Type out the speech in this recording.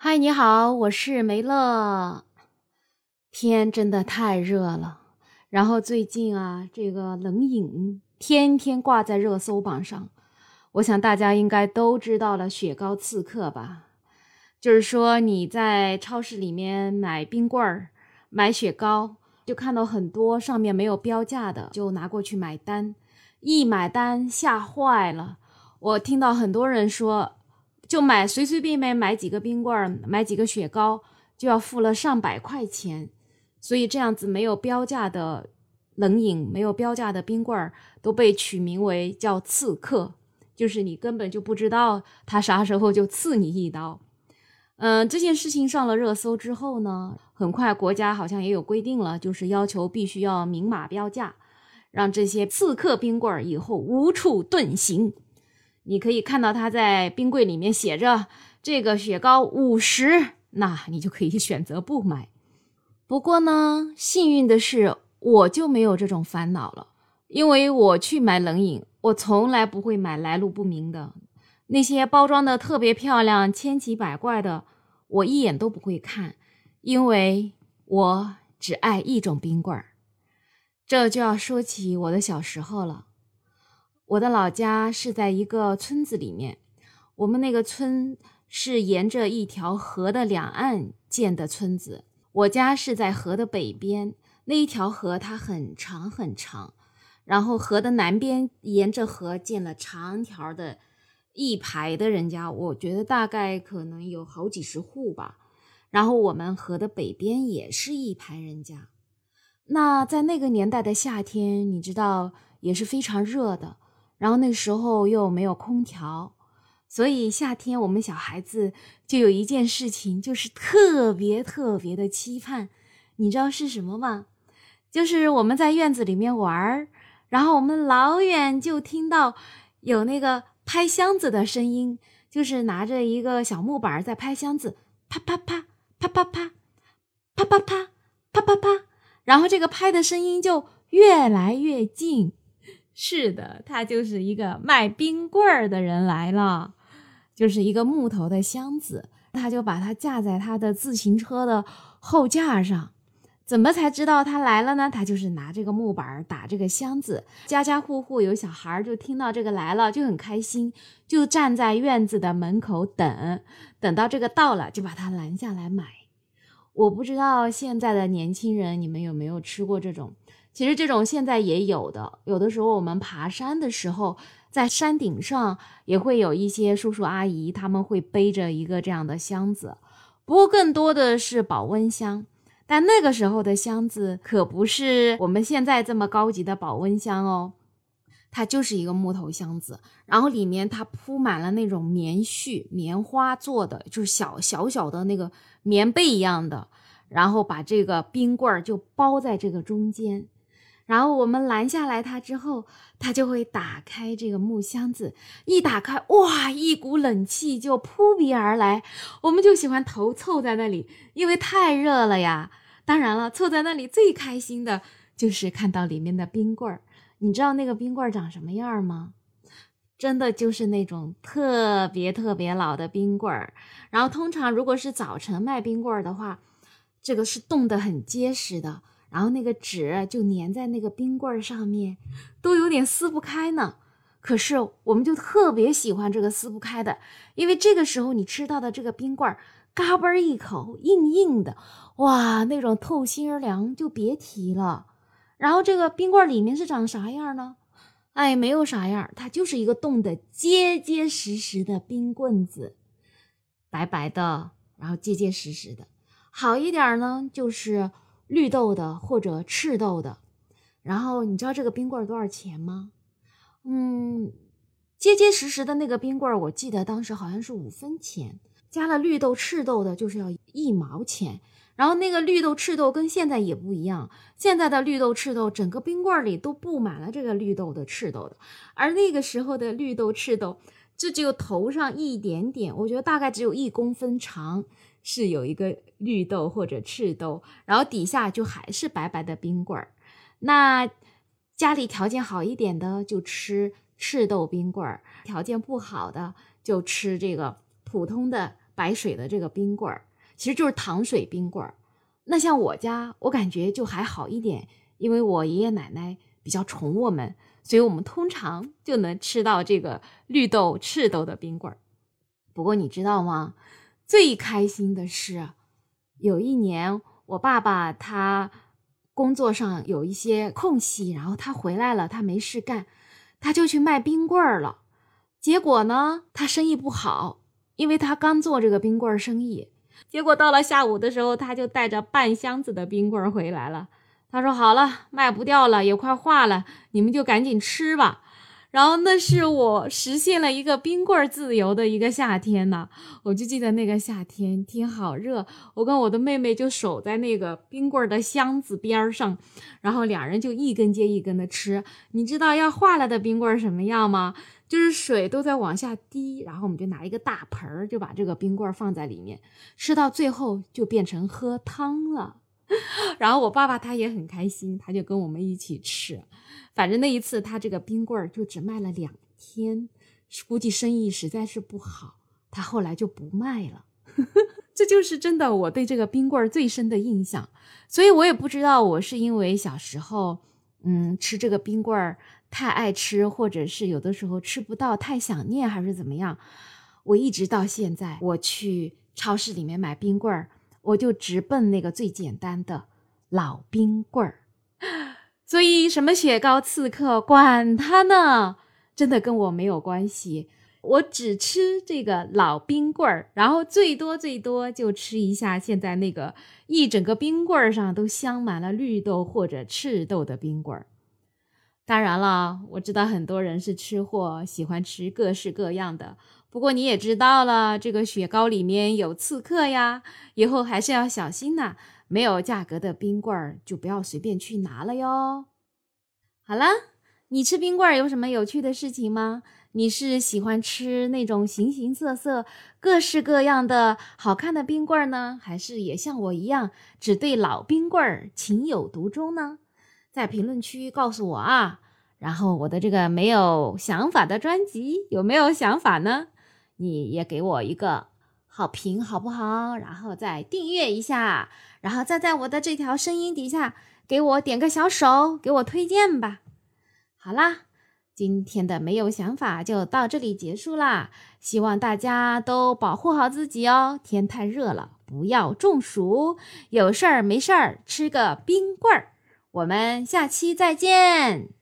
嗨，你好，我是梅乐。天真的太热了，然后最近啊，这个冷饮天天挂在热搜榜上。我想大家应该都知道了雪糕刺客吧？就是说你在超市里面买冰棍儿、买雪糕，就看到很多上面没有标价的，就拿过去买单，一买单吓坏了。我听到很多人说。就买随随便便买几个冰棍儿，买几个雪糕，就要付了上百块钱。所以这样子没有标价的冷饮，没有标价的冰棍儿，都被取名为叫刺客，就是你根本就不知道他啥时候就刺你一刀。嗯，这件事情上了热搜之后呢，很快国家好像也有规定了，就是要求必须要明码标价，让这些刺客冰棍儿以后无处遁形。你可以看到它在冰柜里面写着这个雪糕五十，那你就可以选择不买。不过呢，幸运的是我就没有这种烦恼了，因为我去买冷饮，我从来不会买来路不明的那些包装的特别漂亮、千奇百怪的，我一眼都不会看，因为我只爱一种冰棍儿。这就要说起我的小时候了。我的老家是在一个村子里面，我们那个村是沿着一条河的两岸建的村子。我家是在河的北边，那一条河它很长很长，然后河的南边沿着河建了长条的一排的人家，我觉得大概可能有好几十户吧。然后我们河的北边也是一排人家。那在那个年代的夏天，你知道也是非常热的。然后那时候又没有空调，所以夏天我们小孩子就有一件事情，就是特别特别的期盼，你知道是什么吗？就是我们在院子里面玩儿，然后我们老远就听到有那个拍箱子的声音，就是拿着一个小木板在拍箱子，啪啪啪啪啪啪啪啪啪啪啪啪，然后这个拍的声音就越来越近。是的，他就是一个卖冰棍儿的人来了，就是一个木头的箱子，他就把它架在他的自行车的后架上。怎么才知道他来了呢？他就是拿这个木板打这个箱子，家家户户有小孩就听到这个来了就很开心，就站在院子的门口等，等到这个到了就把他拦下来买。我不知道现在的年轻人你们有没有吃过这种。其实这种现在也有的，有的时候我们爬山的时候，在山顶上也会有一些叔叔阿姨，他们会背着一个这样的箱子，不过更多的是保温箱。但那个时候的箱子可不是我们现在这么高级的保温箱哦，它就是一个木头箱子，然后里面它铺满了那种棉絮、棉花做的，就是小小小的那个棉被一样的，然后把这个冰棍儿就包在这个中间。然后我们拦下来他之后，他就会打开这个木箱子，一打开，哇，一股冷气就扑鼻而来。我们就喜欢头凑在那里，因为太热了呀。当然了，凑在那里最开心的就是看到里面的冰棍儿。你知道那个冰棍儿长什么样吗？真的就是那种特别特别老的冰棍儿。然后通常如果是早晨卖冰棍儿的话，这个是冻得很结实的。然后那个纸就粘在那个冰棍儿上面，都有点撕不开呢。可是我们就特别喜欢这个撕不开的，因为这个时候你吃到的这个冰棍儿，嘎嘣一口硬硬的，哇，那种透心儿凉就别提了。然后这个冰棍儿里面是长啥样呢？哎，没有啥样，它就是一个冻得结结实实的冰棍子，白白的，然后结结实实的。好一点呢，就是。绿豆的或者赤豆的，然后你知道这个冰棍多少钱吗？嗯，结结实实的那个冰棍，我记得当时好像是五分钱，加了绿豆赤豆的，就是要一毛钱。然后那个绿豆赤豆跟现在也不一样，现在的绿豆赤豆整个冰棍里都布满了这个绿豆的赤豆的，而那个时候的绿豆赤豆就只有头上一点点，我觉得大概只有一公分长。是有一个绿豆或者赤豆，然后底下就还是白白的冰棍儿。那家里条件好一点的就吃赤豆冰棍儿，条件不好的就吃这个普通的白水的这个冰棍儿，其实就是糖水冰棍儿。那像我家，我感觉就还好一点，因为我爷爷奶奶比较宠我们，所以我们通常就能吃到这个绿豆、赤豆的冰棍儿。不过你知道吗？最开心的是，有一年我爸爸他工作上有一些空隙，然后他回来了，他没事干，他就去卖冰棍儿了。结果呢，他生意不好，因为他刚做这个冰棍儿生意。结果到了下午的时候，他就带着半箱子的冰棍儿回来了。他说：“好了，卖不掉了，也快化了，你们就赶紧吃吧。”然后那是我实现了一个冰棍自由的一个夏天呢。我就记得那个夏天天好热，我跟我的妹妹就守在那个冰棍的箱子边上，然后两人就一根接一根的吃。你知道要化了的冰棍什么样吗？就是水都在往下滴，然后我们就拿一个大盆儿，就把这个冰棍放在里面，吃到最后就变成喝汤了。然后我爸爸他也很开心，他就跟我们一起吃。反正那一次他这个冰棍儿就只卖了两天，估计生意实在是不好，他后来就不卖了。这就是真的我对这个冰棍儿最深的印象。所以我也不知道我是因为小时候嗯吃这个冰棍儿。太爱吃，或者是有的时候吃不到，太想念，还是怎么样？我一直到现在，我去超市里面买冰棍儿，我就直奔那个最简单的老冰棍儿。所以什么雪糕、刺客，管他呢，真的跟我没有关系。我只吃这个老冰棍儿，然后最多最多就吃一下现在那个一整个冰棍儿上都镶满了绿豆或者赤豆的冰棍儿。当然了，我知道很多人是吃货，喜欢吃各式各样的。不过你也知道了，这个雪糕里面有刺客呀，以后还是要小心呐。没有价格的冰棍儿就不要随便去拿了哟。好了，你吃冰棍儿有什么有趣的事情吗？你是喜欢吃那种形形色色、各式各样的好看的冰棍儿呢，还是也像我一样只对老冰棍儿情有独钟呢？在评论区告诉我啊，然后我的这个没有想法的专辑有没有想法呢？你也给我一个好评好不好？然后再订阅一下，然后再在我的这条声音底下给我点个小手，给我推荐吧。好啦，今天的没有想法就到这里结束啦。希望大家都保护好自己哦，天太热了，不要中暑。有事儿没事儿吃个冰棍儿。我们下期再见。